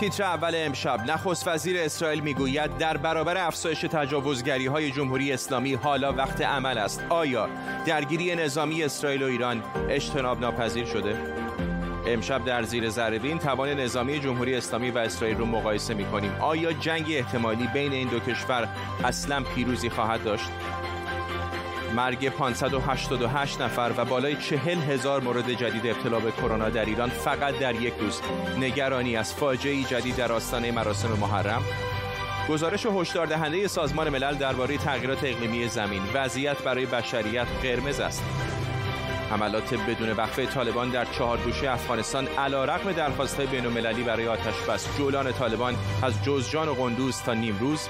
تیتر اول امشب. نخست وزیر اسرائیل می‌گوید در برابر افزایش تجاوزگری های جمهوری اسلامی حالا وقت عمل است. آیا درگیری نظامی اسرائیل و ایران اجتناب ناپذیر شده؟ امشب در زیر ذره توان نظامی جمهوری اسلامی و اسرائیل رو مقایسه می کنیم آیا جنگ احتمالی بین این دو کشور اصلا پیروزی خواهد داشت؟ مرگ 588 نفر و بالای 40 هزار مورد جدید ابتلا به کرونا در ایران فقط در یک روز. نگرانی از فاجعه جدید در آستانه مراسم محرم. گزارش هشدار دهنده سازمان ملل درباره تغییرات اقلیمی زمین وضعیت برای بشریت قرمز است. حملات بدون وقفه طالبان در چهار گوشه افغانستان علیرغم درخواست‌های بین‌المللی برای آتش بس جولان طالبان از جوزجان و قندوز تا نیمروز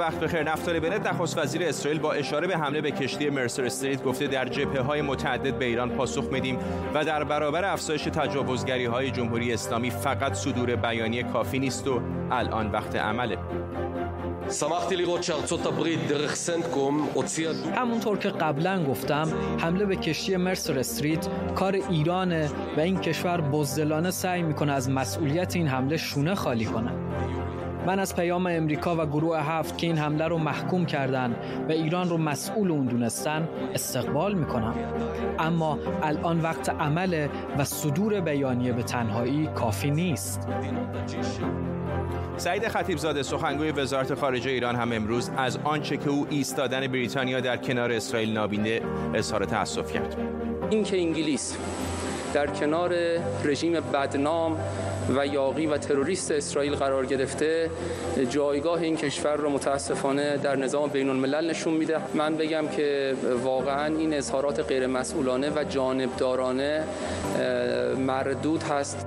وقت بخیر. نفتالی بنت نخست وزیر اسرائیل با اشاره به حمله به کشتی مرسر استریت گفته در جبهه های متعدد به ایران پاسخ میدیم و در برابر افزایش تجاوزگری های جمهوری اسلامی فقط صدور بیانیه کافی نیست و الان وقت عمله. همونطور که قبلا گفتم حمله به کشتی مرسر استریت کار ایرانه و این کشور بزدلانه سعی می‌کنه از مسئولیت این حمله شونه خالی کنه. من از پیام امریکا و گروه هفت که این حمله رو محکوم کردن و ایران رو مسئول اون دونستن استقبال می‌کنم. اما الان وقت عمله و صدور بیانیه به تنهایی کافی نیست. سعید خطیبزاده سخنگوی وزارت خارجه ایران هم امروز از آنچه که او ایستادن بریتانیا در کنار اسرائیل نابینده اظهار تأسف کرد. اینکه انگلیس در کنار رژیم بدنام و یاقی و تروریست اسرائیل قرار گرفته جایگاه این کشور رو متاسفانه در نظام بین الملل نشون میده. من بگم که واقعا این اظهارات غیر مسئولانه و جانبدارانه مردود هست.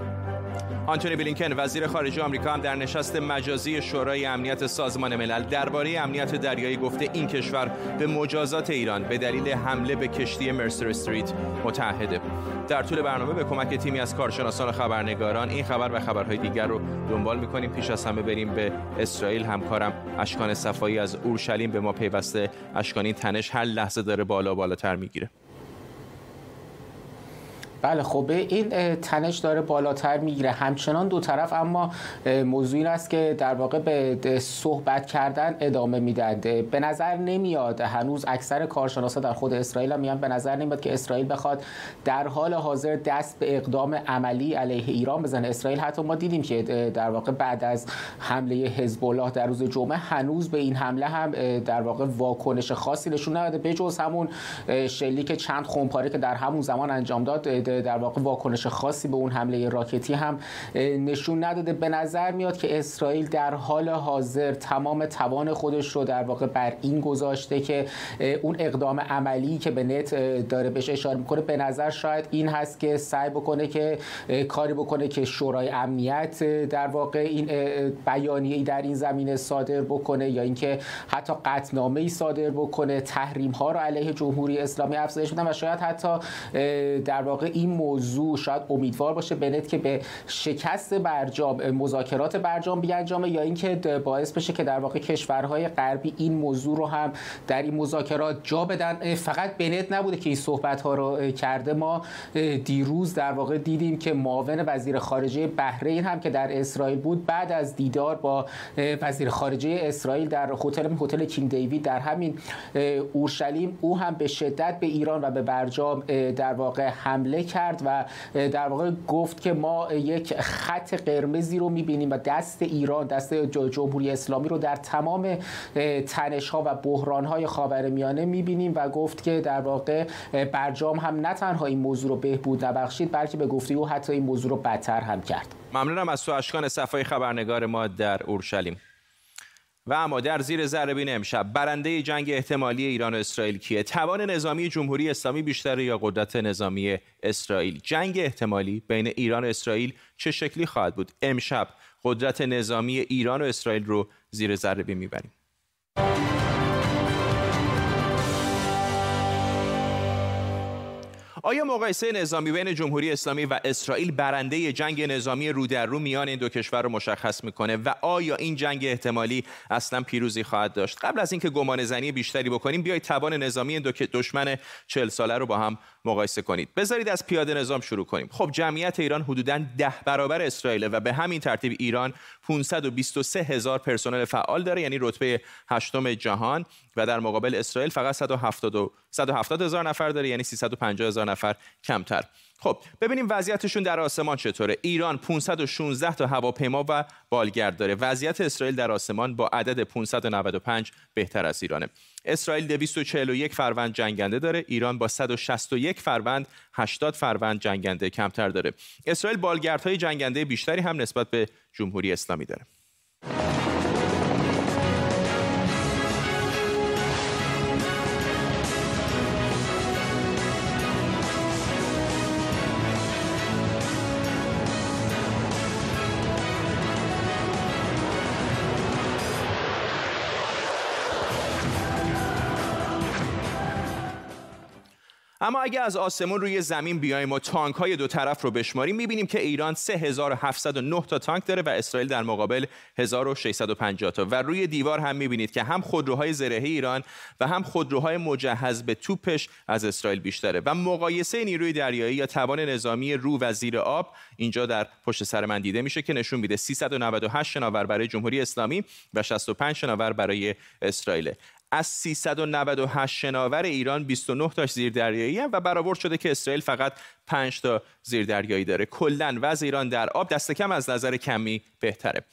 آنتونی بلینکن وزیر خارجه آمریکا هم در نشست مجازی شورای امنیت سازمان ملل درباره امنیت دریایی گفته این کشور به مجازات ایران به دلیل حمله به کشتی مرسر استریت متحده در طول برنامه به کمک تیمی از کارشناسان و خبرنگاران این خبر و خبرهای دیگر رو دنبال می‌کنیم. پیش از همه بریم به اسرائیل. همکارم اشکان صفایی از اورشلیم به ما پیوسته. اشکان این تنش هر لحظه داره بالا بالاتر می‌گیره. بله خب این تنش داره بالاتر می‌گیره. همچنان دو طرف اما موضوع این است که در واقع به صحبت کردن ادامه میدن به نظر نمیاد هنوز اکثر کارشناسا در خود اسرائیل هم میان به نظر نمیاد که اسرائیل بخواد در حال حاضر دست به اقدام عملی علیه ایران بزنه. اسرائیل حتی ما دیدیم که در واقع بعد از حمله حزب الله در روز جمعه هنوز به این حمله هم در واقع واکنش خاصی نشون نداده. بجز همون شلیک چند خونپاره که در همون زمان انجام داد در واقع واکنش خاصی به اون حمله راکتی هم نشون نداده. به نظر میاد که اسرائیل در حال حاضر تمام توان خودش رو در واقع بر این گذاشته که اون اقدام عملی که به نت داره بهش اشاره می‌کنه به نظر شاید این هست که سعی بکنه که کاری بکنه که شورای امنیت در واقع این بیانیه‌ای در این زمینه صادر بکنه یا اینکه حتی قطعنامه ای صادر بکنه تحریم ها رو علیه جمهوری اسلامی افزایش بدن و شاید حتی در واقع این موضوع شاید امیدوار باشه بنت که به شکست برجام مذاکرات برجام بیانجامه یا اینکه باعث بشه که در واقع کشورهای غربی این موضوع رو هم در این مذاکرات جا بدن. فقط بنت نبوده که این صحبت ها رو کرده. ما دیروز در واقع دیدیم که معاون وزیر خارجه بحرین هم که در اسرائیل بود بعد از دیدار با وزیر خارجه اسرائیل در هتل هتل کینگ دیوید در همین اورشلیم او هم به شدت به ایران و به برجام در واقع حمله کرد و در واقع گفت که ما یک خط قرمزی رو می‌بینیم و دست ایران دست جمهوری اسلامی رو در تمام تنش ها و بحران های خاورمیانه می‌بینیم و گفت که در واقع برجام هم نه تنها این موضوع رو بهبود نبخشید بلکه به گفته او حتی این موضوع رو بدتر هم کرد. ممنونم از تو اشکان صفای خبرنگار ما در اورشلیم. و اما در زیر ذره امشب برنده جنگ احتمالی ایران و اسرائیل کیه؟ توان نظامی جمهوری اسلامی بیشتر یا قدرت نظامی اسرائیل؟ جنگ احتمالی بین ایران و اسرائیل چه شکلی خواهد بود؟ امشب قدرت نظامی ایران و اسرائیل رو زیر ذره می‌بریم. آیا مقایسه نظامی بین جمهوری اسلامی و اسرائیل برنده جنگ نظامی رو در رو میان این دو کشور رو مشخص می‌کنه و آیا این جنگ احتمالی اصلا پیروزی خواهد داشت؟ قبل از اینکه گمان زنی بیشتری بکنیم بیایید توان نظامی دو دشمن 40 ساله رو با هم مقایسه کنید. بذارید از پیاده نظام شروع کنیم. خب جمعیت ایران حدوداً ده برابر اسرائیل و به همین ترتیب ایران 523 هزار پرسنل فعال داره یعنی رتبه هشتم جهان و در مقابل اسرائیل فقط 170 هزار نفر داره یعنی 350 هزار نفر کمتر. خب ببینیم وضعیتشون در آسمان چطوره. ایران 516 تا هواپیما و بالگرد داره. وضعیت اسرائیل در آسمان با عدد 595 بهتر از ایرانه. اسرائیل 241 فروند جنگنده داره. ایران با 161 فروند 80 فروند جنگنده کمتر داره. اسرائیل بالگردهای جنگنده بیشتری هم نسبت به جمهوری اسلامی داره. اما اگه از آسمون روی زمین بیایم و تانک های دو طرف رو بشماریم می‌بینیم که ایران 3709 تا تانک داره و اسرائیل در مقابل 1650 تا. و روی دیوار هم می‌بینید که هم خودروهای زرهی ایران و هم خودروهای مجهز به توپش از اسرائیل بیشتره. و مقایسه نیروی دریایی یا توان نظامی رو و زیر آب اینجا در پشت سر من دیده میشه که نشون میده 398 شناور برای جمهوری اسلامی و 65 شناور برای اسرائیل. از 398 شناور ایران 29 تاش زیردریایی و برآورد شده که اسرائیل فقط 5 تا زیردریایی داره. کلا وضع ایران در آب دست کم از نظر کمی بهتره.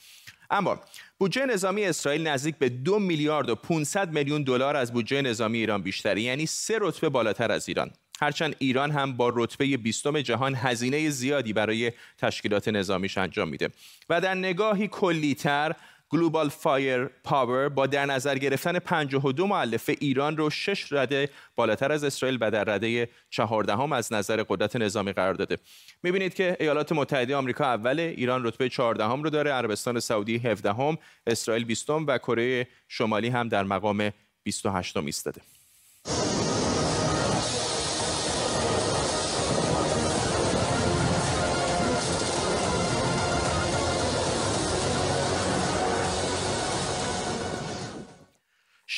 اما بودجه نظامی اسرائیل نزدیک به دو میلیارد و 500 میلیون دلار از بودجه نظامی ایران بیشتره یعنی سه رتبه بالاتر از ایران. هرچند ایران هم با رتبه بیستم جهان هزینه زیادی برای تشکیلات نظامیش انجام میده. و در نگاهی کلیتر Global Firepower با در نظر گرفتن 52 مؤلفه ایران رو شش رده بالاتر از اسرائیل و در رده چهاردهم از نظر قدرت نظامی قرار داده. می‌بینید که ایالات متحده آمریکا اول ایران رتبه 14 رو داره عربستان سعودی 17 هم، اسرائیل 20 و کره شمالی هم در مقام 28 ایستاده.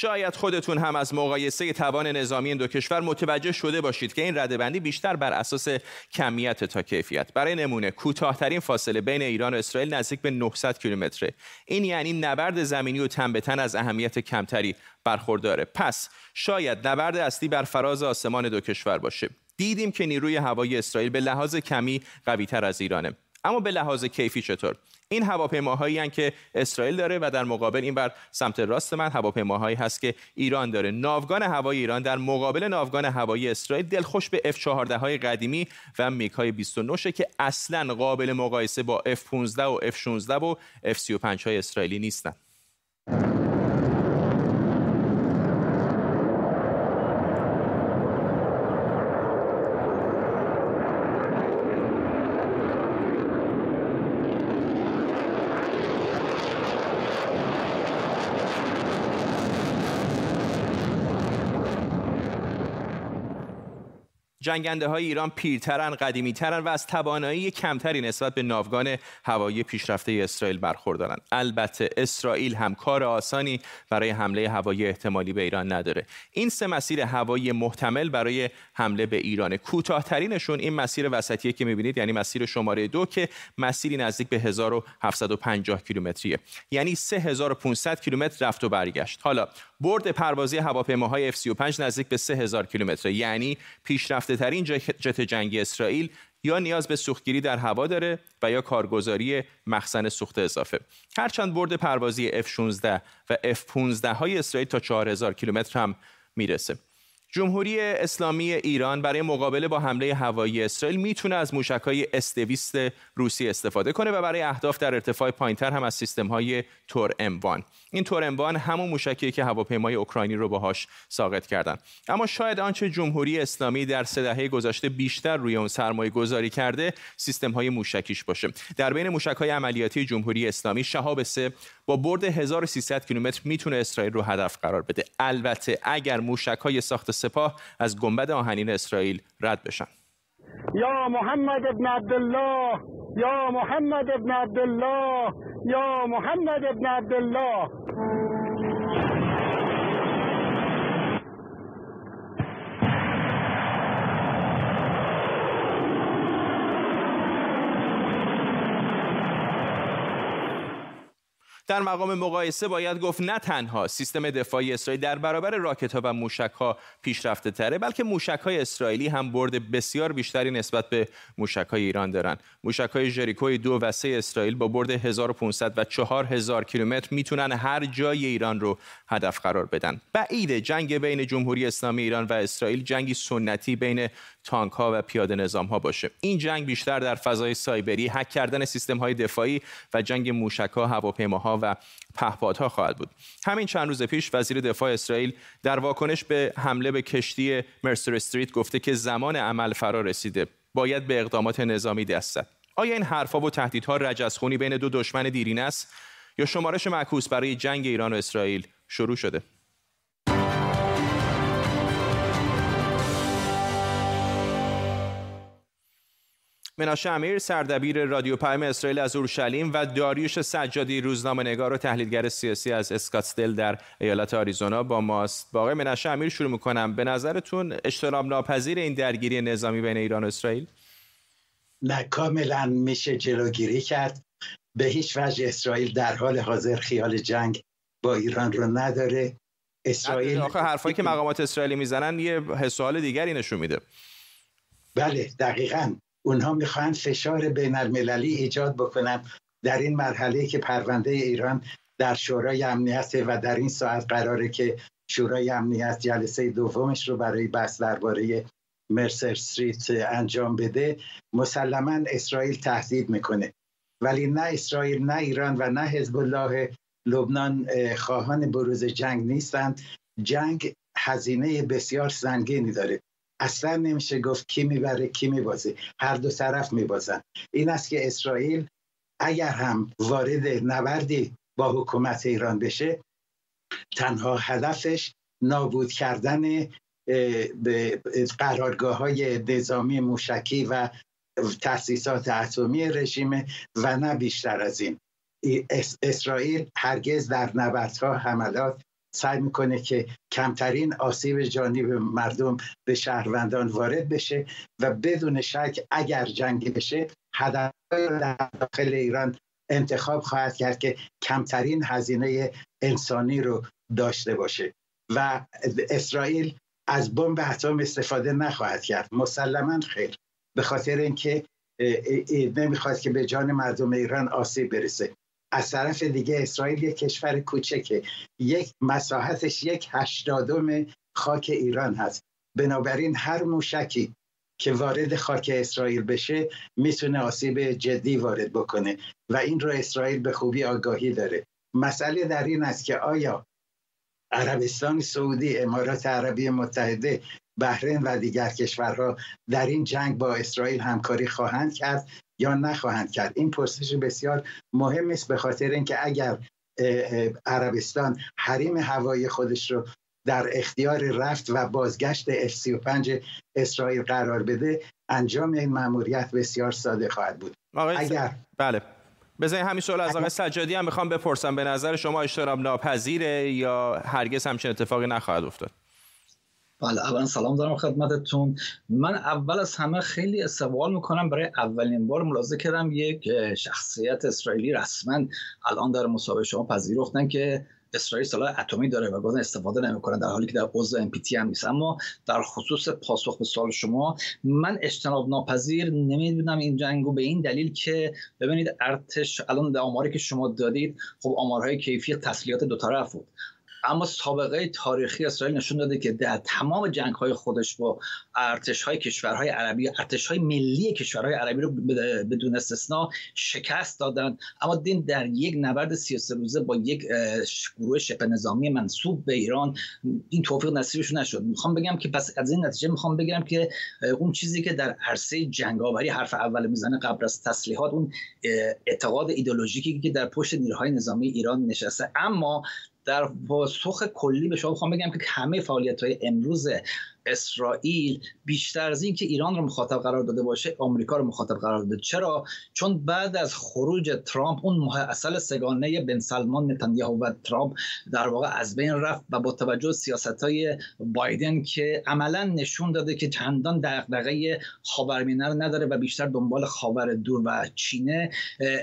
شاید خودتون هم از مقایسه توان نظامی این دو کشور متوجه شده باشید که این ردبندی بیشتر بر اساس کمیت تا کیفیت. برای نمونه کوتاهترین فاصله بین ایران و اسرائیل نزدیک به 900 کیلومتره. این یعنی نبرد زمینی و تن به تن از اهمیت کمتری برخورداره. پس شاید نبرد اصلی بر فراز آسمان دو کشور باشه. دیدیم که نیروی هوایی اسرائیل به لحاظ کمی قویتر از ایرانه. اما به لحاظ کیفی چطور؟ این هواپیماهایی که اسرائیل داره و در مقابل این بر سمت راست من هواپیماهایی هست که ایران داره. ناوگان هوایی ایران در مقابل ناوگان هوایی اسرائیل دلخوش به F-14 های قدیمی و میگ های 29 که اصلا قابل مقایسه با F-15 و F-16 و F-35 های اسرائیلی نیستند جنگنده های ایران پیرترن قدیمیترن و از توانایی کمتری نسبت به ناوگان هوایی پیشرفته اسرائیل برخوردارن البته اسرائیل هم کار آسانی برای حمله هوایی احتمالی به ایران نداره. این سه مسیر هوایی محتمل برای حمله به ایران. کوتاهترینشون این مسیر وسطیه که می‌بینید یعنی مسیر شماره دو که مسیری نزدیک به 1750 کیلومتریه. یعنی 3500 کیلومتر رفت و برگشت. حالا برد پروازی هواپیماهای F35 نزدیک به 3000 کیلومتر. یعنی پیشرفته ترین جت جنگی اسرائیل یا نیاز به سوختگیری در هوا داره و یا کارگزاری مخزن سوخت اضافه. هرچند برد پروازی F16 و F15 های اسرائیل تا 4000 کیلومتر هم می‌رسه. جمهوری اسلامی ایران برای مقابله با حمله هوایی اسرائیل می‌تونه از موشک‌های استویست روسی استفاده کنه و برای اهداف در ارتفاع پایینتر هم از سیستم‌های تور ام این تور ام همون موشکیه که هواپیمای اوکراینی رو باهاش ساقط کردن. اما شاید آنچه جمهوری اسلامی در سه دهه گذشته بیشتر روی اون سرمایه گذاری کرده سیستم‌های موشکیش باشه. در بین موشک‌های عملیاتی جمهوری اسلامی شهاب سه با برد 1300 کیلومتر می‌تونه اسرائیل رو هدف قرار بده. البته اگر موشک‌های ساخت سپاه از گنبد آهنین اسرائیل رد بشن. یا محمد ابن عبدالله یا محمد ابن عبدالله یا محمد ابن عبدالله. در مقام مقایسه باید گفت نه تنها سیستم دفاعی اسرائیل در برابر راکت ها و موشک ها پیشرفته تره بلکه موشک های اسرائیلی هم برد بسیار بیشتری نسبت به موشک های ایران دارن موشک های ژریکوی دو و سه اسرائیل با برد 1500 و 4000 کیلومتر می‌تونن هر جای ایران رو هدف قرار بدن. بعید جنگ بین جمهوری اسلامی ایران و اسرائیل جنگی سنتی بین تانک ها و پیاده نظام ها باشه. این جنگ بیشتر در فضای سایبری هک کردن سیستم های دفاعی و جنگ موشک ها هواپیماها و پهپادها خواهد بود. همین چند روز پیش وزیر دفاع اسرائیل در واکنش به حمله به کشتی مرسر استریت گفته که زمان عمل فرا رسیده. باید به اقدامات نظامی دست زد. آیا این حرفها و تهدیدها رجزخونی بین دو دشمن دیرین است یا شمارش معکوس برای جنگ ایران و اسرائیل شروع شده؟ مناشه امیر سردبیر رادیو پیام اسرائیل از اورشلیم و داریوش سجادی روزنامه نگار و تحلیلگر سیاسی از اسکاتسدل در ایالت آریزونا با ماست. با آقای مناشه امیر شروع می‌کنم. به نظرتون اجتناب ناپذیر این درگیری نظامی بین ایران و اسرائیل؟ نه کاملا میشه جلوگیری کرد. به هیچ وجه اسرائیل در حال حاضر خیال جنگ با ایران رو نداره. اسرائیل آخه حرفایی که مقامات اسرائیلی می‌زنن یه حس دیگری نشون میده. بله دقیقا. اونها می‌خواهند فشار بین المللی ایجاد بکنن در این مرحله که پرونده ایران در شورای امنیت و در این ساعت قراره که شورای امنیت جلسه دومش رو برای بحث درباره مرسر استریت انجام بده مسلما اسرائیل تهدید می‌کنه. ولی نه اسرائیل نه ایران و نه حزب الله لبنان خواهان بروز جنگ نیستند. جنگ هزینه بسیار سنگینی داره. اصلا نمیشه گفت کی می‌بره کی میبازه. هر دو طرف میبازن. این است که اسرائیل اگر هم وارد نبردی با حکومت ایران بشه تنها هدفش نابود کردن قرارگاه های نظامی موشکی و تاسیسات اتمی رژیم و نه بیشتر از این. اسرائیل هرگز در نبردها حملات سعی می‌کنه که کمترین آسیب جانب مردم به شهروندان وارد بشه و بدون شک اگر جنگی بشه هدف در داخل ایران انتخاب خواهد کرد که کمترین هزینه انسانی رو داشته باشه. و اسرائیل از بمب اتم استفاده نخواهد کرد. مسلما خیر. به خاطر اینکه نمی‌خواد که به جان مردم ایران آسیب برسه. از طرف دیگه اسرائیل یک کشور کوچکه. یک مساحتش یک هشتادم خاک ایران هست. بنابراین هر موشکی که وارد خاک اسرائیل بشه می‌تونه آسیب جدی وارد بکنه و این رو اسرائیل به خوبی آگاهی داره. مسئله در این است که آیا عربستان سعودی امارات عربی متحده بحرین و دیگر کشورها در این جنگ با اسرائیل همکاری خواهند کرد؟ یا نخواهند کرد. این پرسش بسیار مهم است به خاطر اینکه اگر عربستان حریم هوایی خودش رو در اختیار رفت و بازگشت F-35 اسرائیل قرار بده انجام این مأموریت بسیار ساده خواهد بود. اگر بله. بذارید همین سوال از آقای سجادی هم می‌خوام بپرسم. به نظر شما اجتناب ناپذیره یا هرگز همچین اتفاقی نخواهد افتاد؟ بله اولا سلام دارم خدمتتون. من اول از همه خیلی سوال می‌کنم برای اولین بار ملاحظه کردم یک شخصیت اسرائیلی رسما الان در مسابقه شما پذیرفتن که اسرائیل سلاح اتمی داره و گفتن استفاده نمی‌کنه در حالی که در عضو ام هم نیست. اما در خصوص پاسخ به سوال شما من اجتناب ناپذیر نمی‌دونم این جنگو به این دلیل که ببینید ارتش الان در آماری که شما دادید خب آمارهای کیفی تسلیحات دو طرف بود. اما سابقه تاریخی اسرائیل نشون داده که در تمام جنگ های خودش با ارتش های کشورهای عربی ارتش های ملی کشورهای عربی رو بدون استثنا شکست دادن اما دین در یک نبرد 33 روزه با یک گروه شبه نظامی منصوب به ایران این توفیق نصیبشون نشد. می‌خوام بگم که پس از این نتیجه می‌خوام بگم که اون چیزی که در عرصه جنگاوری حرف اول می‌زنه قبل از تسلیحات اون اعتقاد ایدولوژیکی که در پشت نیروهای نظامی ایران نشسته. اما در پاسخ کلی به شما می‌خوام بگم که همه فعالیت های امروز اسرائیل بیشتر از اینکه ایران رو مخاطب قرار داده باشه آمریکا رو مخاطب قرار داده. چرا؟ چون بعد از خروج ترامپ اون اصل سگانه بن سلمان نتانیاهو و ترامپ در واقع از بین رفت و با توجه سیاست های بایدن که عملا نشون داده که چندان دغدغه خاورمیانه رو نداره و بیشتر دنبال خاور دور و چینه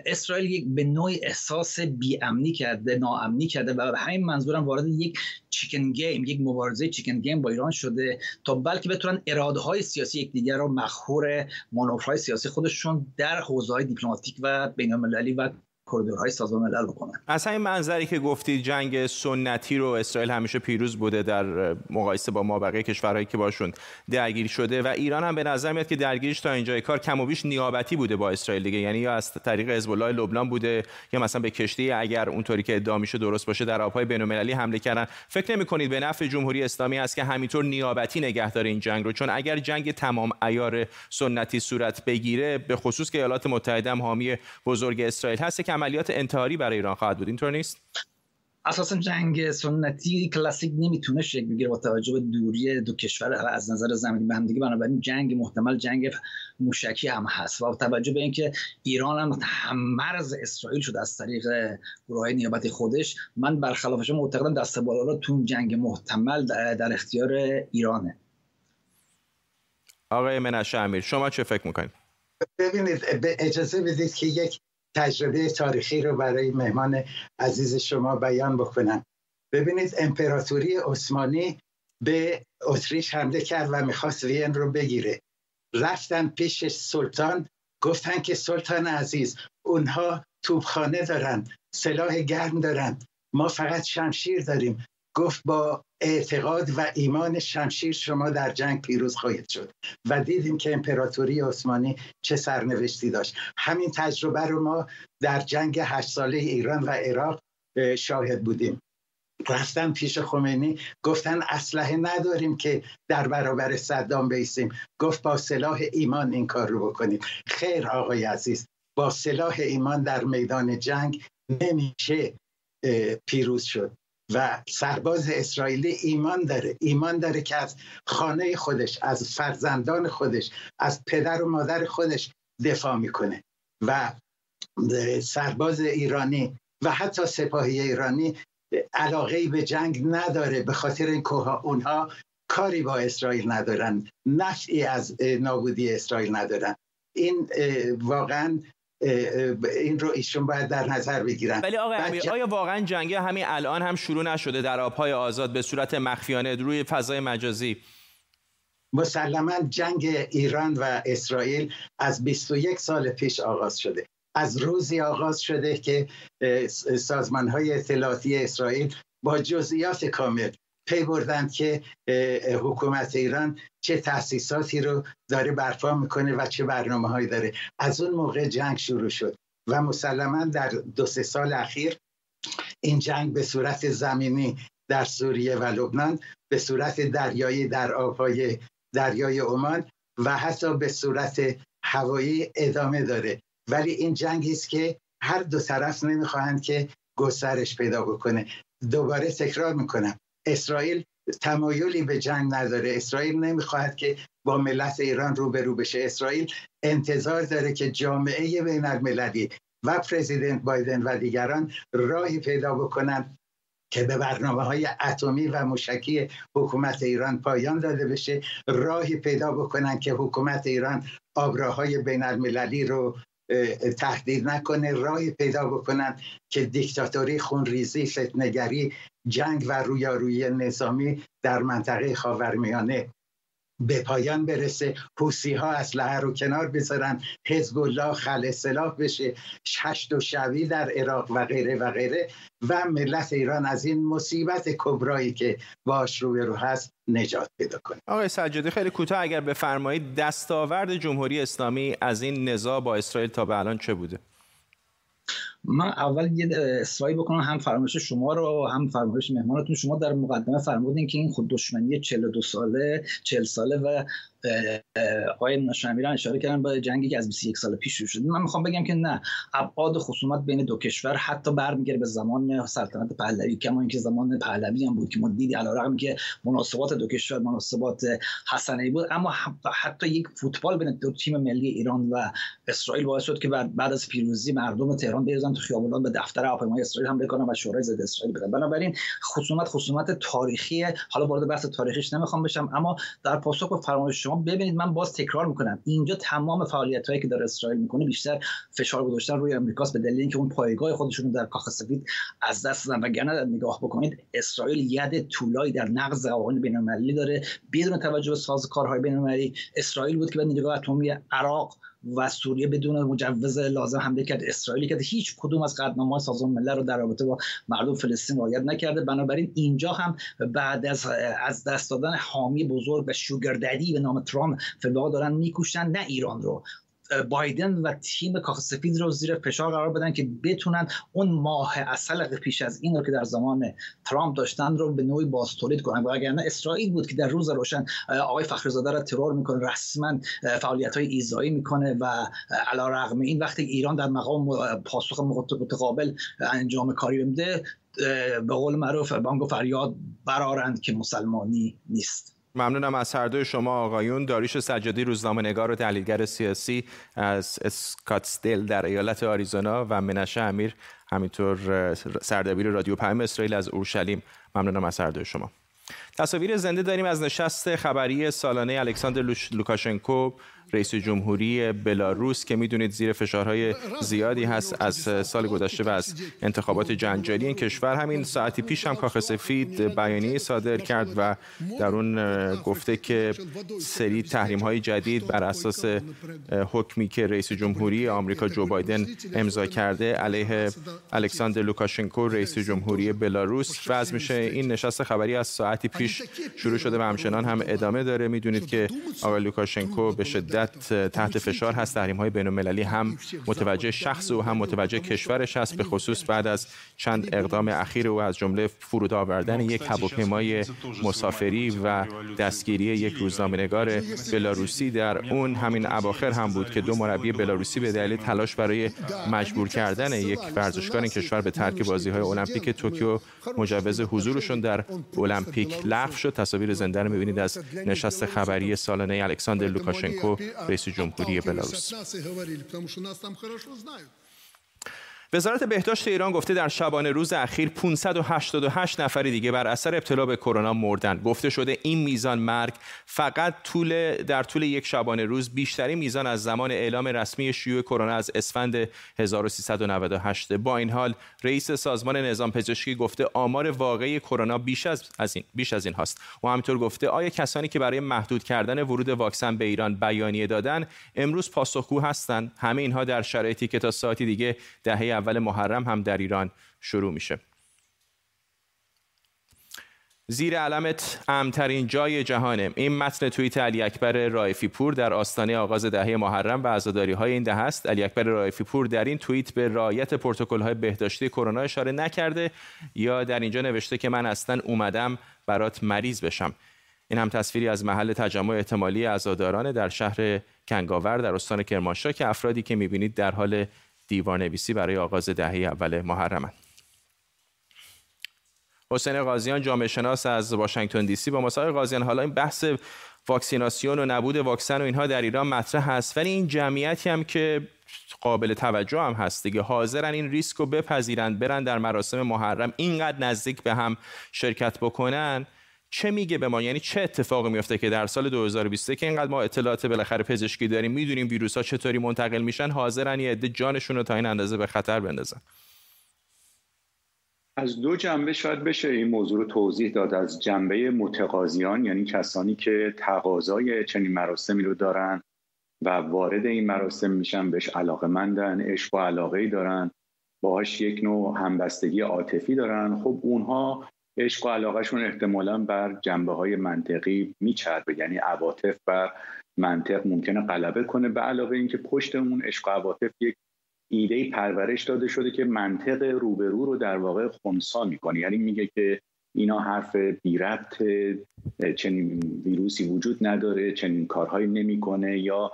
اسرائیل یک به نوعی احساس بیامنی کرده ناامنی کرده و به همین منظورم وارد یک چیکن گیم یک مبارزه چیکن گیم با ایران شده تا بلکه بتونن اراده های سیاسی یکدیگر رو مخور مانورهای سیاسی خودشون در حوزه های دیپلماتیک و بین المللی و کریدورهای سازمان ملل بکنن. از همین منظری که گفتید جنگ سنتی رو اسرائیل همیشه پیروز بوده در مقایسه با ما بقیه کشورهایی که باشون درگیر شده و ایران هم به نظر میاد که درگیریش تا اینجای کار کم و بیش نیابتی بوده با اسرائیل دیگه. یعنی یا از طریق حزب الله لبنان بوده یا مثلا به کشتی اگر اونطوری که ادعا میشه درست باشه در آبهای بین‌المللی حمله کردن. فکر نمی کنید به نفع جمهوری اسلامی است که همینطور نیابتی نگهدار این جنگ رو؟ چون اگر جنگ تمام عیار سنتی صورت بگیره به خصوص که ایالات متحده هم حامی بزرگ اسرائیل هست که عملیات انتحاری برای ایران خواهد بود. اینطور نیست؟ اساسا جنگ سنتی کلاسیک نمی‌تونه شکل بگیره با توجه به دوری دو کشور. از نظر زمینی به هم دیگه بنابراین جنگ محتمل جنگ موشکی هم هست. و با توجه به اینکه ایران هم مرز اسرائیل شده از طریق گروه نیابتی خودش من برخلاف شما معتقدم دست بالا رو تو جنگ محتمل در اختیار ایرانه. آقای منشه امیر شما چه فکر می‌کنید؟ ببینید اجازه بدید که یک تجربه تاریخی رو برای مهمان عزیز شما بیان بکنم. ببینید امپراتوری عثمانی به اتریش حمله کرد و می‌خواست وین رو بگیره. رفتن پیش سلطان گفتن که سلطان عزیز اونها توبخانه دارن سلاح گرم دارن. ما فقط شمشیر داریم. گفت با اعتقاد و ایمان شمشیر شما در جنگ پیروز خواهید شد و دیدیم که امپراتوری عثمانی چه سرنوشتی داشت. همین تجربه رو ما در جنگ هشت ساله ایران و عراق شاهد بودیم. رفتن پیش خمینی گفتن اسلحه نداریم که در برابر صدام بیسیم. گفت با سلاح ایمان این کار رو بکنیم. خیر آقای عزیز با سلاح ایمان در میدان جنگ نمیشه پیروز شد. و سرباز اسرائیلی ایمان داره. ایمان داره که از خانه خودش از فرزندان خودش از پدر و مادر خودش دفاع می‌کنه. و سرباز ایرانی و حتی سپاهی ایرانی علاقه به جنگ نداره به خاطر اینکه اونها کاری با اسرائیل ندارن نفعی از نابودی اسرائیل ندارن. این واقعا این رو ایشون باید در نظر بگیرن. ولی آقای امیر آیا واقعا جنگ همین الان هم شروع نشده در آبهای آزاد به صورت مخفیانه روی فضای مجازی؟ مسلما جنگ ایران و اسرائیل از 21 سال پیش آغاز شده. از روزی آغاز شده که سازمان های اطلاعاتی اسرائیل با جزئیات کامل پی بردن که حکومت ایران چه تاسیساتی رو داره برپا می‌کنه و چه برنامه هایی داره. از اون موقع جنگ شروع شد و مسلما در دو سه سال اخیر این جنگ به صورت زمینی در سوریه و لبنان به صورت دریایی در آبهای دریای عمان و حتی به صورت هوایی ادامه داره. ولی این جنگی است که هر دو طرف نمی‌خواهند که گسترش پیدا بکنه. دوباره تکرار می‌کنم. اسرائیل تمایلی به جنگ نداره. اسرائیل نمی‌خواهد که با ملت ایران روبرو بشه. اسرائیل انتظار داره که جامعه بین المللی و پرزیدنت بایدن و دیگران راهی پیدا بکنند که به برنامه های اتمی و موشکی حکومت ایران پایان داده بشه. راهی پیدا بکنن که حکومت ایران آبراهای بین المللی رو تهدید نکنه راهی پیدا بکنن که دیکتاتوری خونریزی فتنگری جنگ و رویارویی نظامی در منطقه خاورمیانه به پایان برسه. حوسی ها اسلحه رو کنار بذارن. حزب الله خل سلاح بشه. ششت و شوی در عراق و غیره و غیره. و ملت ایران از این مصیبت کبرایی که باش رو هست نجات پیدا کنه. آقای سجادی خیلی کوتاه اگر بفرمایید دستاورد جمهوری اسلامی از این نزاع با اسرائیل تا به الان چه بوده؟ من اول یه اصرایی بکنم هم فرمایش شما رو هم فرمایش مهمانتون. شما در مقدمه فرمودین که این خود دشمنی 42 ساله 40 ساله و آقای نشامیران اشاره کردن با جنگی که از 21 سال پیش شروع شد. من می‌خوام بگم که نه ابعاد خصومت بین دو کشور حتی برمیگرده به زمان سلطنت پهلوی. کما اینکه زمان پهلوی هم بود که ما دیدی علیرغم که مناسبات دو کشور مناسبات حسنه بود. اما حتی یک فوتبال بین دو تیم ملی ایران و اسرائیل باعث شد که بعد از پیروزی مردم تهران بریزن تو خیابانات به دفتر هواپیمای اسرائیل حمله کنن و شورای ضد اسرائیل بدن. بنابراین خصومت خصومت تاریخی حالا وارد بحث تاریخیش نمی‌خوام بشم اما در پاسخ به فرمایش شما ببینید من باز تکرار می‌کنم. اینجا تمام فعالیت هایی که داره اسرائیل می‌کنه بیشتر فشار گذاشتن روی امریکاست به دلیل اینکه اون پایگاه خودشون در کاخ سفید از دست دادن. وگرنه نگاه بکنید اسرائیل ید طولایی در نقض قوانین بین‌المللی داره. بدون توجه به سازوکارهای بین‌المللی اسرائیل بود که به نیروگاه اتمی عراق و سوریه بدون مجوز لازم حمله کرد. اسرائیلی که هیچ کدوم از قدنامه‌های سازمان ملل رو در رابطه با مردم فلسطین رعایت نکرده. بنابراین اینجا هم بعد از از دست دادن حامی بزرگ و شوگرددی به نام ترامپ فبا دارن میکوشن. نه ایران رو. بایدن و تیم کاخ سفید رو زیر فشار قرار بدن که بتونن اون ماه اصل پیش از این رو که در زمان ترامپ داشتن رو به نوعی باز تولید کنن. و اگر اسرائیل بود که در روز روشن آقای فخرزاده را ترور می‌کنه رسما فعالیت های ایزایی می‌کنه و علا رغم این وقتی ایران در مقام پاسخ متقابل انجام کاری بده به قول معروف بانگ فریاد برارند که مسلمانی نیست. ممنونم از هر دوی شما آقایون. داریش سجادی روزنامه نگار و تحلیلگر سیاسی از اسکاتسدل در ایالت آریزونا و منشه امیر همینطور سردبیر رادیو پیام اسرائیل از اورشلیم. ممنونم از هر دوی شما. تصاویر زنده داریم از نشست خبری سالانه الکساندر لوکاشنکو رئیس جمهوری بلاروس که می‌دونید زیر فشارهای زیادی هست از سال گذشته و از انتخابات جنجالی این کشور. همین ساعتی پیش هم کاخ سفید بیانیه صادر کرد و در اون گفته که سری تحریم های جدید بر اساس حکمی که رئیس جمهوری آمریکا جو بایدن امضا کرده علیه الکساندر لوکاشنکو رئیس جمهوری بلاروس. وضع میشه این نشست خبری از ساعتی پیش شروع شده و همچنان هم ادامه داره. می‌دونید که آقای لوکاشنکو به شدت تحت فشار هست. تحریم های بین المللی هم متوجه شخص و هم متوجه کشورش هست به خصوص بعد از چند اقدام اخیر او از جمله فرود آوردن یک هواپیمای مسافری و دستگیری یک روزنامه‌نگار بلاروسی. در اون همین اواخر هم بود که دو مربی بلاروسی به دلیل تلاش برای مجبور کردن یک ورزشکار این کشور به ترک بازی های المپیک توکیو مجوز حضورشون در المپیک لغو شد. تصاویر زنده رو می‌بینید از نشست خبری سالانه الکساندر لوکاشنکو رئیس جمهوری بلاروس. وزارت بهداشت ایران گفته در شبانه روز اخیر 588 نفر دیگه بر اثر ابتلا به کرونا مردن. گفته شده این میزان مرگ فقط طول در طول یک شبانه روز بیشترین میزان از زمان اعلام رسمی شیوع کرونا از اسفند 1398. با این حال رئیس سازمان نظام پزشکی گفته آمار واقعی کرونا بیش از, از این بیش از این هاست. و همینطور گفته آیا کسانی که برای محدود کردن ورود واکسن به ایران بیانیه دادن امروز پاسخگو هستند؟ همه اینها در شرایطی که تا ساعتی دیگه دهه اول محرم هم در ایران شروع میشه. زیر علمت امترین جای جهانه. این متن توییت علی اکبر رایفی پور در آستانه آغاز دهه محرم و عزاداری های این دهه است. علی اکبر رایفی پور در این توییت به رعایت پروتکل های بهداشتی کرونا اشاره نکرده یا در اینجا نوشته که من اصلا اومدم برات مریض بشم. این هم تصویری از محل تجمع احتمالی عزاداران در شهر کنگاور در استان کرمانشاه که افرادی که می‌بینید در حال نویسی برای آغاز دهه اول محرم حسین قاضیان جامعه شناس از واشنگتن دی سی با مسائل قاضیان حالا این بحث واکسیناسیون و نبود واکسن و اینها در ایران مطرح هست ولی این جمعیتی هم که قابل توجه هم هست دیگه. حاضرن این ریسک رو بپذیرند برن در مراسم محرم اینقدر نزدیک به هم شرکت بکنن. چه میگه به ما؟ یعنی چه اتفاقی میفته که در سال 2023 که اینقدر ما اطلاعات بالاخره پزشکی داریم می‌دونیم ویروس ها چطوری منتقل میشن حاضرن یه عده جانشون رو تا این اندازه به خطر بندازن. از دو جنبه شاید بشه این موضوع رو توضیح داد. از جنبه متقاضیان یعنی کسانی که تقاضای چنین مراسمی رو دارن و وارد این مراسم میشن بهش علاقه مندن عشق و علاقه دارن باهاش یک نوع همبستگی عاطفی دارن. خب اونها عشق و علاقهشون احتمالا بر جنبه های منطقی میچربه. یعنی عواطف بر منطق ممکنه غلبه کنه به علاوه اینکه پشت اون عشق و عواطف یک ایده پرورش داده شده که منطق روبرو رو در واقع خونسا می‌کنه. یعنی میگه که اینا حرف بی ربط چنین ویروسی وجود نداره چنین کارهایی نمی‌کنه یا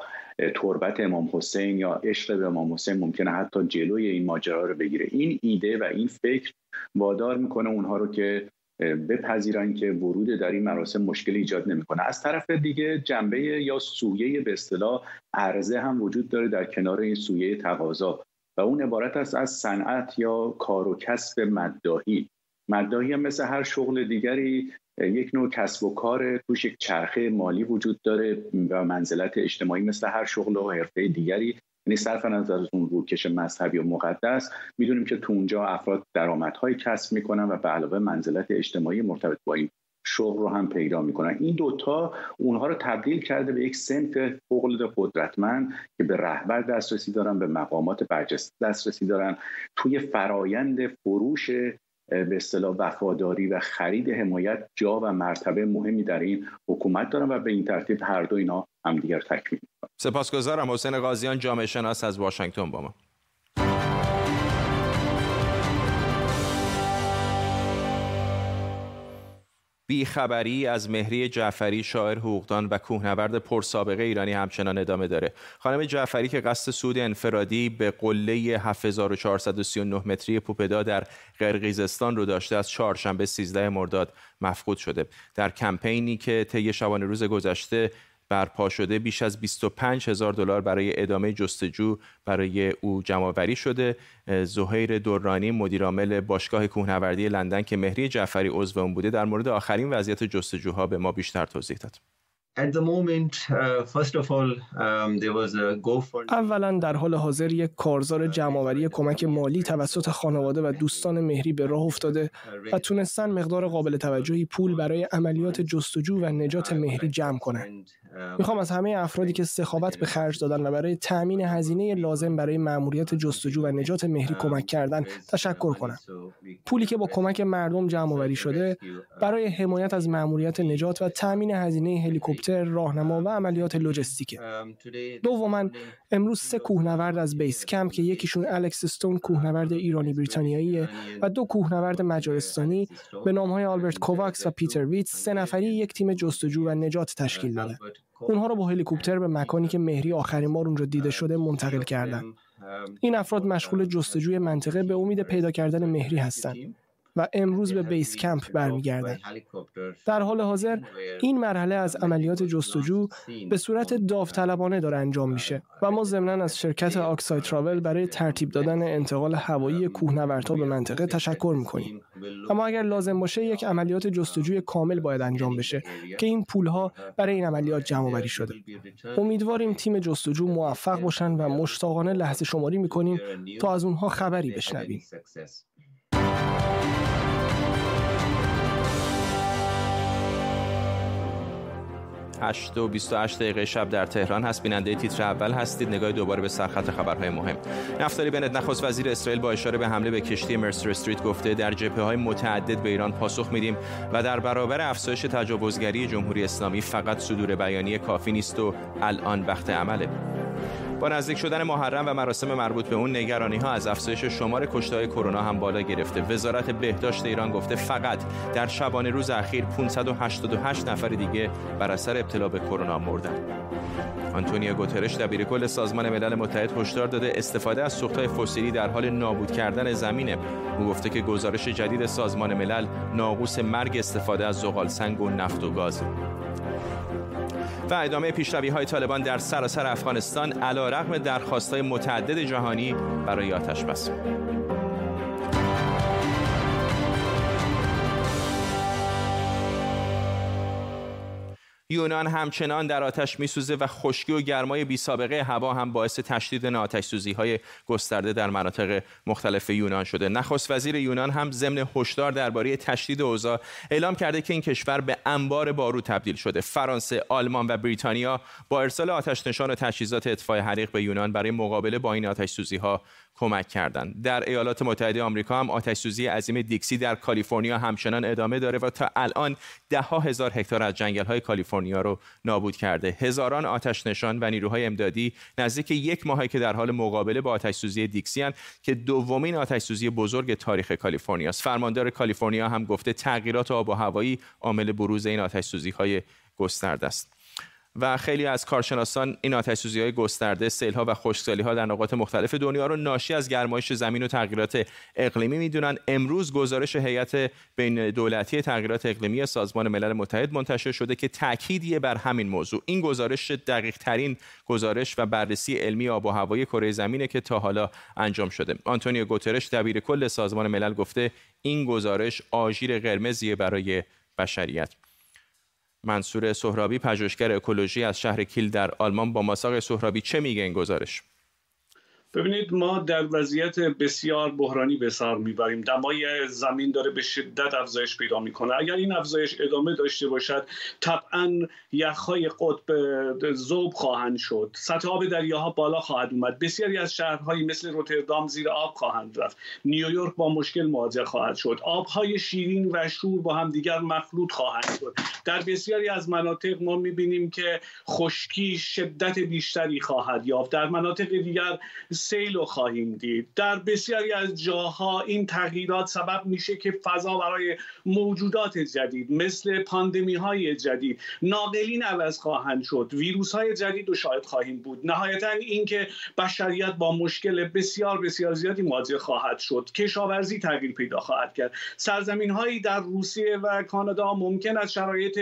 تربت امام حسین یا عشق به امام حسین ممکنه حتی جلوی این ماجرا رو بگیره. این ایده و این فکر وادار می‌کنه اونها رو که بپذیرن که ورود در این مراسم مشکلی ایجاد نمی‌کنه. از طرف دیگه جنبه یا سویه به اصطلاح عرضه هم وجود داره در کنار این سویه تقاضا. و اون عبارت است از صنعت یا کار و کسب مداهی مداهی مثل هر شغل دیگری یک نوع کسب و کار توش یک چرخه مالی وجود داره و منزلت اجتماعی مثل هر شغل و حرفه دیگری یعنی صرف نظر از اون روکش مذهبی و مقدس می‌دونیم که تو اونجا افراد درآمدهایی کسب می‌کنن و به علاوه منزلت اجتماعی مرتبط با این شغل رو هم پیدا می‌کنن. این دوتا اونها رو تبدیل کرده به یک سمت فوق قدرتمند که به رهبر دسترسی دارن به مقامات برجسته دسترسی دارن. توی فرایند فروش به اصطلاح وفاداری و خرید حمایت جا و مرتبه مهمی در این حکومت دارن و به این ترتیب هر دو اینا همدیگر تکمیل سپاسگزارم حسین قاضیان جامعه شناس از واشنگتن با ما. بیخبری از مهری جعفری شاعر حقوقدان و کوهنورد پرسابقه ایرانی همچنان ادامه داره. خانم جعفری که قصد سود انفرادی به قله 7439 متری پوپدا در قرقیزستان رو داشته از چهارشنبه 13 مرداد مفقود شده. در کمپینی که طی شبانه روز گذشته برپا شده بیش از 25 هزار دلار برای ادامه جستجو برای او جمعآوری شده. زهیر دورانی مدیرعامل باشگاه کوهنوردی لندن که مهری جعفری عضو اون بوده در مورد آخرین وضعیت جستجوها به ما بیشتر توضیح داد. اولا در حال حاضر یک کارزار جمعآوری کمک مالی توسط خانواده و دوستان مهری به راه افتاده و تونستن مقدار قابل توجهی پول برای عملیات جستجو و نجات مهری جمع کنند. می‌خوام از همه افرادی که سخاوت به خرج دادن و برای تأمین هزینه لازم برای مأموریت جستجو و نجات مهری کمک کردن تشکر کنم. پولی که با کمک مردم جمع آوری شده برای حمایت از مأموریت نجات و تأمین هزینه هلیکوپتر، راهنما و عملیات لوجستیکه. دوما امروز سه کوهنورد از بیس کمپ که یکیشون الکس استون کوهنورد ایرانی بریتانیاییه و دو کوهنورد مجارستانی به نامهای آلبرت کوواکس و پیتر ویتس سه نفری یک تیم جستجو و نجات تشکیل داده. اونها رو با هلیکوپتر به مکانی که مهری آخرین بار اونجا دیده شده منتقل کردن. این افراد مشغول جستجوی منطقه به امید پیدا کردن مهری هستند. و امروز به بیس کمپ برمیگردند. در حال حاضر این مرحله از عملیات جستجو به صورت داوطلبانه داره انجام میشه و ما ضمنا از شرکت آکسای تراول برای ترتیب دادن انتقال هوایی کوهنوردها به منطقه تشکر می‌کنیم. اما اگر لازم باشه یک عملیات جستجوی کامل باید انجام بشه که این پولها برای این عملیات جمع آوری شده. امیدواریم تیم جستجو موفق باشن و مشتاقانه لحظه شماری می‌کنیم تا از اونها خبری بشنویم. 8 و 28 دقیقه شب در تهران هست. بیننده تیتر اول هستید. نگاه دوباره به سرخط خبرهای مهم. نفتالی بنت نخست وزیر اسرائیل با اشاره به حمله به کشتی مرسر استریت گفته در جبهه های متعدد به ایران پاسخ میدیم و در برابر افزایش تجاوزگری جمهوری اسلامی فقط صدور بیانیه کافی نیست و الان وقت عمله. با نزدیک شدن محرم و مراسم مربوط به اون نگرانی ها از افزایش شمار کشته کرونا هم بالا گرفته. وزارت بهداشت ایران گفته فقط در شبانه روز اخیر 588 نفر دیگه بر اثر ابتلا به کرونا مردن آنتونیو گوترش دبیرکل سازمان ملل متحد هشدار داده استفاده از سوختهای فسیلی در حال نابود کردن زمینه. او گفته که گزارش جدید سازمان ملل ناقوس مرگ استفاده از زغال سنگ و نفت و گاز. و ادامه پیشروی های طالبان در سراسر افغانستان علا رقم درخواست های متعدد جهانی برای آتش بس. یونان همچنان در آتش میسوزه و خشکی و گرمای بی سابقه هوا هم باعث تشدید آتش سوزی های گسترده در مناطق مختلف یونان شده. نخست وزیر یونان هم ضمن هشدار درباره تشدید اوضاع اعلام کرده که این کشور به انبار بارود تبدیل شده. فرانسه آلمان و بریتانیا با ارسال آتش نشان و تجهیزات اطفای حریق به یونان برای مقابله با این آتش سوزی ها کمک کردند در ایالات متحده آمریکا هم آتش سوزی عظیم دیکسی در کالیفرنیا همچنان ادامه داره و تا الان ده ها هزار هکتار از جنگل های کالیفرنیا رو نابود کرده. هزاران آتش نشان و نیروهای امدادی نزدیک یک ماهی که در حال مقابله با آتش سوزی دیکسی هن که دومین آتش سوزی بزرگ تاریخ کالیفرنیا است فرماندار کالیفرنیا هم گفته تغییرات آب و هوایی عامل بروز این آتش سوزی های گسترده است. و خیلی از کارشناسان این آتش‌سوزی های گسترده، سیل‌ها و خشکسالی‌ها در نقاط مختلف دنیا رو ناشی از گرمایش زمین و تغییرات اقلیمی می‌دونن. امروز گزارش هیئت بین دولتی تغییرات اقلیمی سازمان ملل متحد منتشر شده که تأکیدیه بر همین موضوع. این گزارش دقیق ترین گزارش و بررسی علمی آب و هوای کره زمینه که تا حالا انجام شده. آنتونیو گوترش دبیر کل سازمان ملل گفته این گزارش آژیر قرمزیه برای بشریت. منصور سهرابی پژوهشگر اکولوژی از شهر کیل در آلمان با ماساق سهرابی چه میگه این گزارش؟ ببینید ما در وضعیت بسیار بحرانی به سر می‌بریم. دمای زمین داره به شدت افزایش پیدا می‌کنه. اگر این افزایش ادامه داشته باشد طبعا یخهای قطب زوب خواهند شد. سطح آب دریاها بالا خواهد اومد. بسیاری از شهرهایی مثل روتردام زیر آب خواهند رفت. نیویورک با مشکل مواجه خواهد شد. آبهای شیرین و شور با هم دیگر مخلوط خواهند شد. در بسیاری از مناطق ما می‌بینیم که خشکی شدت بیشتری خواهد یافت. در مناطق دیگر سیل رو خواهیم دید. در بسیاری از جاها این تغییرات سبب میشه که فضا برای موجودات جدید مثل پاندمی های جدید ناقلین عوض خواهند شد. ویروس های جدید رو شاید خواهیم بود. نهایتا اینکه بشریت با مشکل بسیار بسیار زیادی مواجه خواهد شد. کشاورزی تغییر پیدا خواهد کرد. سرزمین هایی در روسیه و کانادا ممکن است شرایط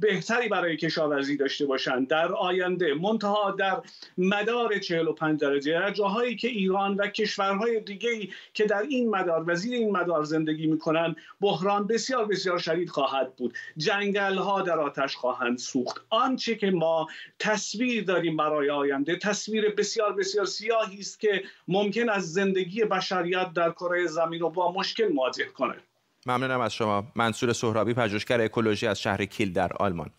بهتری برای کشاورزی داشته باشند. در آینده منتها در مدار 45 درجه جاهایی که ایران و کشورهای دیگه که در این مدار و زیر این مدار زندگی می‌کنن بحران بسیار بسیار شدید خواهد بود. جنگل ها در آتش خواهند سوخت. آنچه که ما تصویر داریم برای آینده تصویر بسیار بسیار سیاهی است که ممکن از زندگی بشریت در کره زمین رو با مشکل مواجه کنه ممنونم از شما. منصور سهرابی پژوهشگر اکولوژی از شهر کیل در آلمان.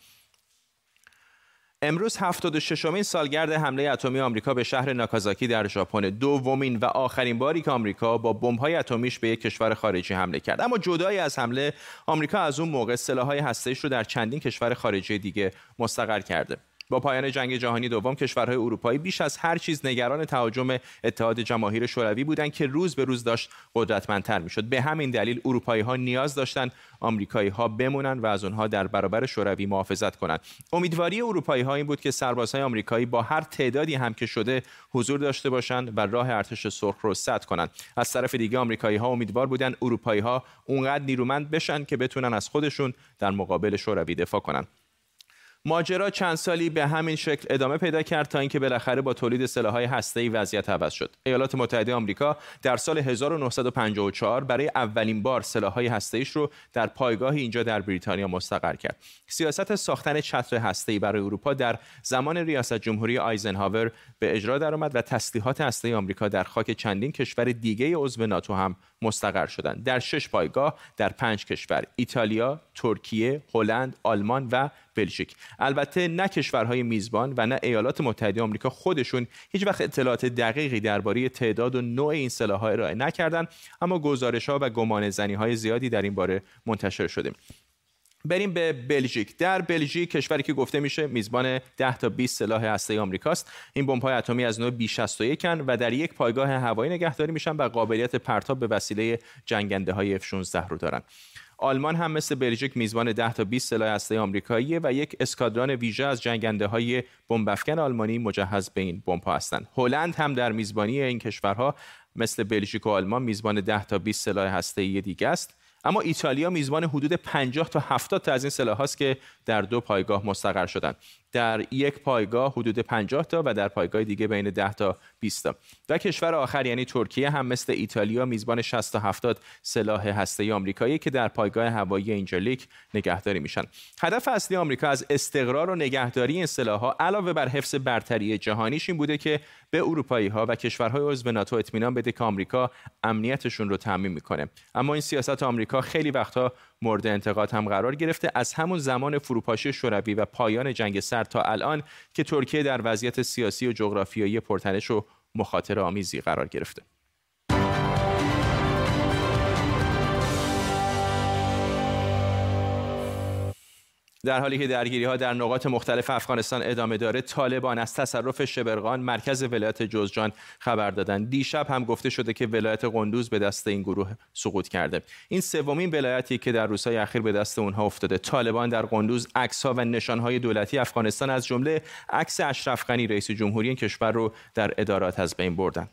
امروز 76 امین سالگرد حمله اتمی آمریکا به شهر ناکازاکی در ژاپن. دومین و آخرین باری که آمریکا با بمب‌های اتمیش به یک کشور خارجی حمله کرد. اما جدای از حمله آمریکا از اون موقع سلاح‌های هسته‌ایش رو در چندین کشور خارجی دیگه مستقر کرده. با پایان جنگ جهانی دوم کشورهای اروپایی بیش از هر چیز نگران تهاجم اتحاد جماهیر شوروی بودند که روز به روز داشت قدرتمندتر می‌شد. به همین دلیل اروپایی ها نیاز داشتند آمریکایی ها بمونن و از اونها در برابر شوروی محافظت کنند. امیدواری اروپایی ها این بود که سربازهای آمریکایی با هر تعدادی هم که شده حضور داشته باشند و راه ارتش سرخ رو سد کنند. از طرف دیگه آمریکایی ها امیدوار بودند اروپایی ها اونقدر نیرومند بشن که بتونن از خودشون در مقابل شوروی دفاع کنند ماجرا چند سالی به همین شکل ادامه پیدا کرد تا اینکه بالاخره با تولید سلاح‌های هسته‌ای وضعیت عوض شد. ایالات متحده آمریکا در سال 1954 برای اولین بار سلاح‌های هسته‌ایش رو در پایگاه اینجا در بریتانیا مستقر کرد. سیاست ساختن چتر هسته‌ای برای اروپا در زمان ریاست جمهوری آیزنهاور به اجرا درآمد و تسلیحات هسته‌ای آمریکا در خاک چندین کشور دیگه عضو ناتو هم مستقر شدند. در شش پایگاه در پنج کشور: ایتالیا، ترکیه، هلند، آلمان و بلژیک. البته نه کشورهای میزبان و نه ایالات متحده آمریکا خودشون هیچ وقت اطلاعات دقیقی درباره تعداد و نوع این سلاح‌ها ارائه نکردند اما گزارش ها و گمان زنی های زیادی در این باره منتشر شده. بریم به بلژیک. در بلژیک کشوری که گفته میشه میزبان 10 تا 20 سلاح هسته آمریکاست. این بمب‌های اتمی از نوع بی 61 و در یک پایگاه هوایی نگهداری میشن و قابلیت پرتاب به وسیله جنگنده های F16 رو دارن. آلمان هم مثل بلژیک میزبان 10 تا 20 سلاح هسته آمریکایی و یک اسکادران ویژه از جنگنده های بمب آلمانی مجهز به این بمب هستند. هلند هم در میزبانی این کشورها مثل بلژیک و آلمان میزبان 10 تا 20 سلاح هسته دیگه است. اما ایتالیا میزبان حدود 50 تا 70 تا از این سلاح هاست که در دو پایگاه مستقر شدند. در یک پایگاه حدود 50 تا و در پایگاه دیگه بین 10 تا 20 تا. و کشور آخر یعنی ترکیه هم مثل ایتالیا میزبان 60 تا 70 سلاح هسته‌ای آمریکایی که در پایگاه هوایی اینجلیک نگهداری میشن. هدف اصلی آمریکا از استقرار و نگهداری این سلاح‌ها علاوه بر حفظ برتری جهانیش این بوده که به اروپایی ها و کشورهای عضو ناتو اطمینان بده که آمریکا امنیتشون رو تضمین می‌کنه. اما این سیاست آمریکا خیلی وقتها مورد انتقاد هم قرار گرفته. از همون زمان فروپاشی شوروی و پایان جنگ تا الان که ترکیه در وضعیت سیاسی و جغرافیایی پرتنش و مخاطره آمیزی قرار گرفته. در حالی که درگیری ها در نقاط مختلف افغانستان ادامه داره طالبان از تصرف شبرغان مرکز ولایت جوزجان خبر دادند. دیشب هم گفته شده که ولایت قندوز به دست این گروه سقوط کرده. این سومین ولایتی که در روزهای اخیر به دست اونها افتاده. طالبان در قندوز عکس ها و نشان های دولتی افغانستان از جمله عکس اشرف غنی رئیس جمهوری این کشور رو در ادارات از بین بردن.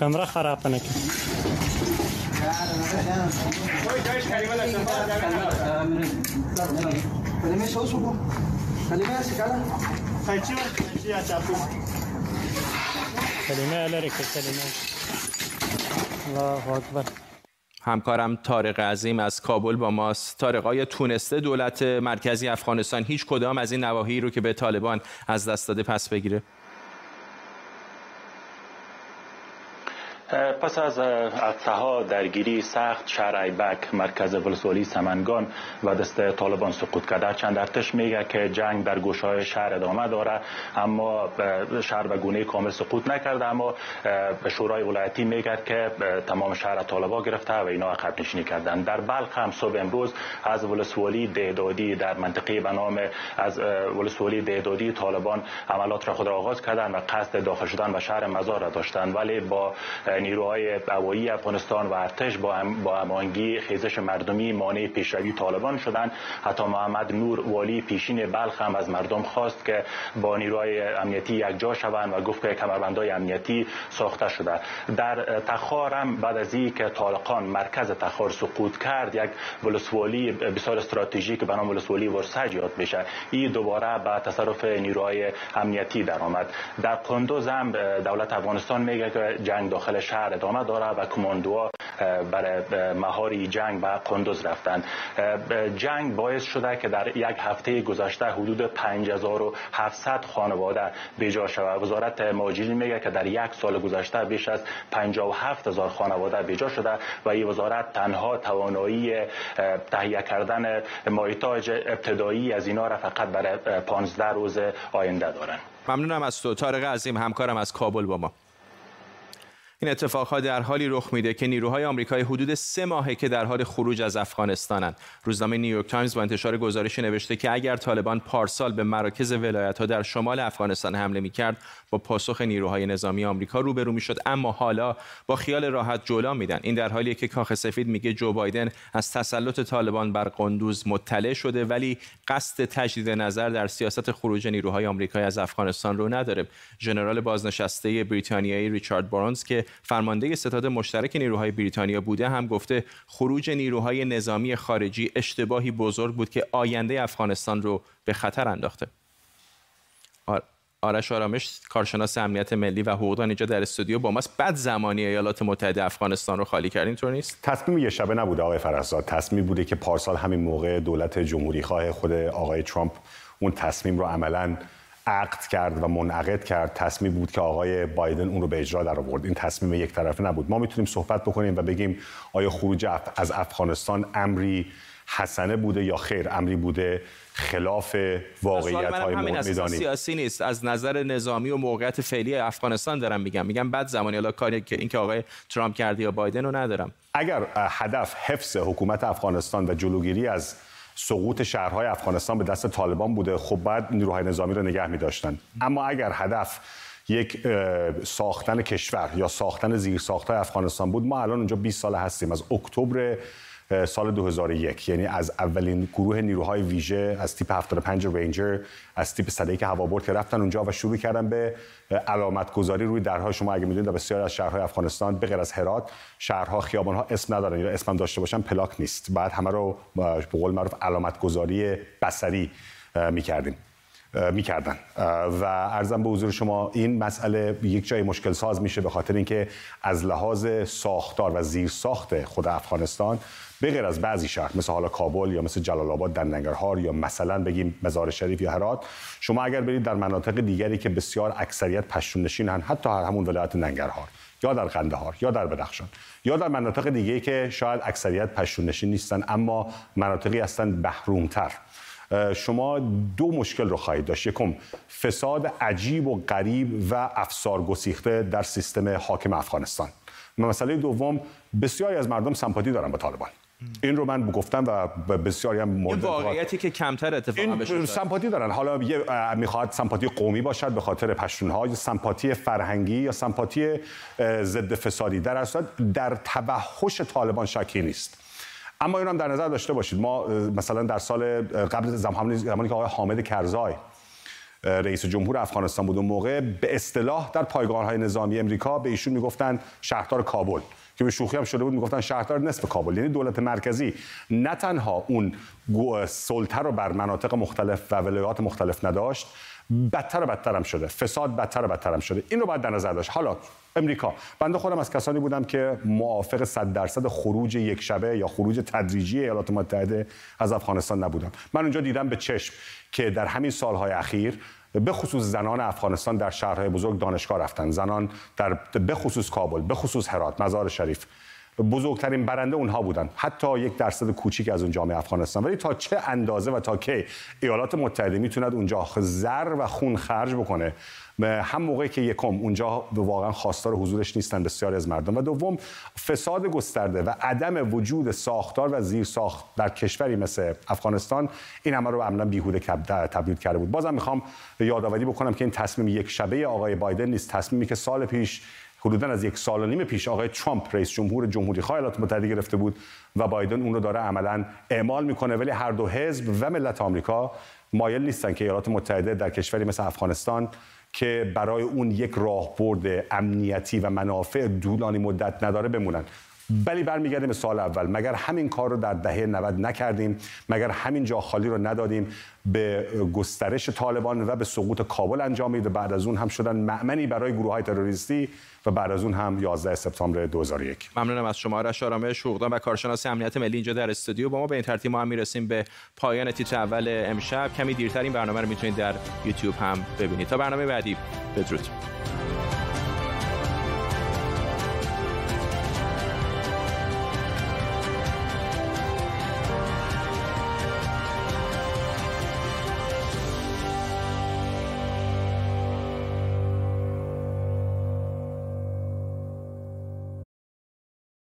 کمره خراب نکن همکارم طارق عظیم از کابل با ماست. طارق تونسته دولت مرکزی افغانستان هیچ کدام از این نواحی رو که به طالبان از دست داده پس بگیره. پس از عدسه ها درگیری سخت شهر ایبک مرکز ولسوالی سمنگان و دست طالبان سقوط کرده. چند ارتش میگه که جنگ در گوشه های شهر ادامه داره اما شهر به گونه کامل سقوط نکرده. اما شورای ولایتی میگه که تمام شهر طالبا گرفته و اینا عقب نشینی کردن در بلخ هم صبح امروز از ولسوالی دهدادی در منطقه به نام از ولسوالی دهدادی طالبان عملات را خود را آغاز کردن و قصد داخل شدن به شهر مزار را داشتند. ولی با نیروهای هوایی افغانستان و ارتش با هم با خیزش مردمی مانع پیشروی طالبان شدند حتی محمد نور والی پیشین بلخ هم از مردم خواست که با نیروهای امنیتی یکجا شوند و گفت که کمربندهای امنیتی ساخته شده. در تخار هم بعد از اینکه طالقان مرکز تخار سقوط کرد یک ولسوالی بسیار استراتژیک به نام ولسوالی ورسج یاد بشه این دوباره به تصرف نیروهای امنیتی درآمد. در قندوز هم دولت افغانستان میگه که جنگ داخل شهر ادامه داره و کماندوها برای مهاری جنگ به قندوز رفتن. جنگ باعث شده که در یک هفته گذشته حدود 5700 خانواده بیجا شود. وزارت مهاجرین میگه که در یک سال گذشته بیش از 57000 خانواده بیجا شده و این وزارت تنها توانایی تهیه کردن مایتاج ابتدایی از اینا را فقط برای 15 روز آینده دارن. ممنونم از تو. طارق عظیم همکارم از کابل با ما. این اتفاقها در حالی رخ میده که نیروهای آمریکایی حدود سه ماهه که در حال خروج از افغانستانند. روزنامه نیویورک تایمز با انتشار گزارشی نوشته که اگر طالبان پارسال به مراکز ها در شمال افغانستان حمله می‌کرد با پاسخ نیروهای نظامی آمریکا روبرو می‌شد اما حالا با خیال راحت جولا میدن. این در حالیه که کاخ سفید میگه جو بایدن از تسلط طالبان بر قندوز مطلع شده ولی قصد تجدید نظر در سیاست خروج نیروهای آمریکایی از افغانستان رو نداره. ژنرال بازنشسته بریتانیایی ریچارد بارونز که فرمانده ستاد مشترک نیروهای بریتانیا بوده هم گفته خروج نیروهای نظامی خارجی اشتباهی بزرگ بود که آینده افغانستان رو به خطر انداخته. آرش آرامش کارشناس امنیت ملی و حقوق اینجا در استودیو با ماست. بعد زمانی ایالات متحده افغانستان رو خالی کردین طور نیست؟ تصمیم یه شبه نبوده آقای فرزاد. تصمیم بوده که پارسال همین موقع دولت جمهوری خواه خود آقای ترامپ اون تصمیم رو عملاً عقد کرد و منعقد کرد. تصمیم بود که آقای بایدن اون رو به اجرا در آورد این تصمیم یک طرفه نبود. ما می‌تونیم صحبت بکنیم و بگیم آیا خروج از افغانستان امری حسنه بوده یا خیر؟ امری بوده خلاف واقعیت های میدانی سیاسی نیست. از نظر نظامی و موقعیت فعلی افغانستان دارم میگم. میگم بعد زمانی حالا کاری که اینکه آقای ترامپ کرده یا بایدن رو ندارم. اگر هدف حفظ حکومت افغانستان و جلوگیری از سقوط شهرهای افغانستان به دست طالبان بوده. خب بعد نیروهای نظامی رو نگه می داشتن اما اگر هدف یک ساختن کشور یا ساختن زیر های افغانستان بود ما الان اونجا 20 سال هستیم. از اکتبر سال 2001 یعنی از اولین گروه نیروهای ویژه از تیپ 75 رنجر از تیپ صدایی که هوابرد که رفتن اونجا و شروع کردن به علامت گذاری روی درها شما. اگه می‌دونید در بسیار از شهرهای افغانستان به غیر از هرات شهرها خیابانها اسم ندارن یا اسم داشته باشن پلاک نیست. بعد همه رو به قول معروف علامت گذاری بصری می‌کردیم می‌کردن. و ارزم به حضور شما این مسئله یک جای مشکل ساز میشه به خاطر اینکه از لحاظ ساختار و زیر ساخت خود افغانستان به غیر از بعضی شهر مثل حالا کابل یا مثل جلال آباد در ننگرهار یا مثلا بگیم مزار شریف یا هرات شما اگر برید در مناطق دیگری که بسیار اکثریت پشتون نشینن حتی همون ولایت ننگرهار یا در قندهار یا در بدخشان یا در مناطق دیگه که شاید اکثریت پشتون نشین نیستن اما مناطقی هستند بهرومتر شما دو مشکل رو خواهید داشت. یکم فساد عجیب و غریب و افسار گسیخته در سیستم حاکم افغانستان. مسئله دوم بسیاری از مردم سمپاتی دارن با طالبان. این رو من گفتم و بسیاری هم مورد واقعیتی که کمتر اتفاقا این سمپاتی دارن. حالا یه می‌خواد سمپاتی قومی باشد به خاطر پشتونها یا سمپاتی فرهنگی یا سمپاتی ضد فسادی. در اصل در توحش طالبان شکی نیست. اما این هم در نظر داشته باشید. ما مثلا در سال قبل زمانی که آقای حامد کرزای رئیس جمهور افغانستان بود اون موقع به اصطلاح در پایگاه‌های نظامی امریکا به ایشون می‌گفتن شهردار کابل. که به شوخی هم شده بود می‌گفتن شهردار نصف کابل یعنی دولت مرکزی نه تنها اون سلطه رو بر مناطق مختلف و ولایات مختلف نداشت بدتر و بدتر هم شده. فساد بدتر و بدتر هم شده. این رو باید در نظر داشت. حالا امریکا. بنده خودم از کسانی بودم که موافق 100 درصد خروج یک شبه یا خروج تدریجی ایالات متحده از افغانستان نبودم. من اونجا دیدم به چشم که در همین سالهای اخیر به خصوص زنان افغانستان در شهرهای بزرگ دانشگاه رفتن. زنان در به خصوص کابل به خصوص هرات مزار شریف. بزرگترین برنده اونها بودن. حتی یک درصد کوچیک از اون جامعه افغانستان. ولی تا چه اندازه و تا کی؟ ایالات متحده می‌توند اونجا زر و خون خرج بکنه. هم موقعی که یکم اونجا واقعا خواستار حضورش نیستن بسیاری از مردم. و دوم فساد گسترده و عدم وجود ساختار و زیر ساخت در کشوری مثل افغانستان این همه رو عملا بیهوده تبدیل کرده بود. بازم می‌خوام یادآوری بکنم که این تصمیم یک شبه آقای بایدن نیست. تصمیمی که سال پیش حدودا از یک سال و نیم پیش آقای ترامپ رئیس جمهور جمهوری خواه ایالات متحده گرفته بود و بایدن اون رو داره عملا اعمال می‌کنه. ولی هر دو حزب و ملت آمریکا مایل نیستن که ایالات متحده در کشوری مثل افغانستان که برای اون یک راهبرد امنیتی و منافع طولانی مدت نداره بمونن. ولی برمیگردیم به سال اول. مگر همین کار رو در دهه 90 نکردیم؟ مگر همین جا خالی رو ندادیم؟ به گسترش طالبان و به سقوط کابل انجام و بعد از اون هم شدن معمنی برای گروه های تروریستی و بعد از اون هم 11 سپتامبر 2001 ممنونم از شما آرش آرامش حقوقدان و کارشناس امنیت ملی اینجا در استودیو. با ما به این ترتیب ما هم می‌رسیم به پایان تیتر اول امشب. کمی دیرتر این برنامه رو می‌تونید در یوتیوب هم ببینید. تا برنامه بعدی بدرود.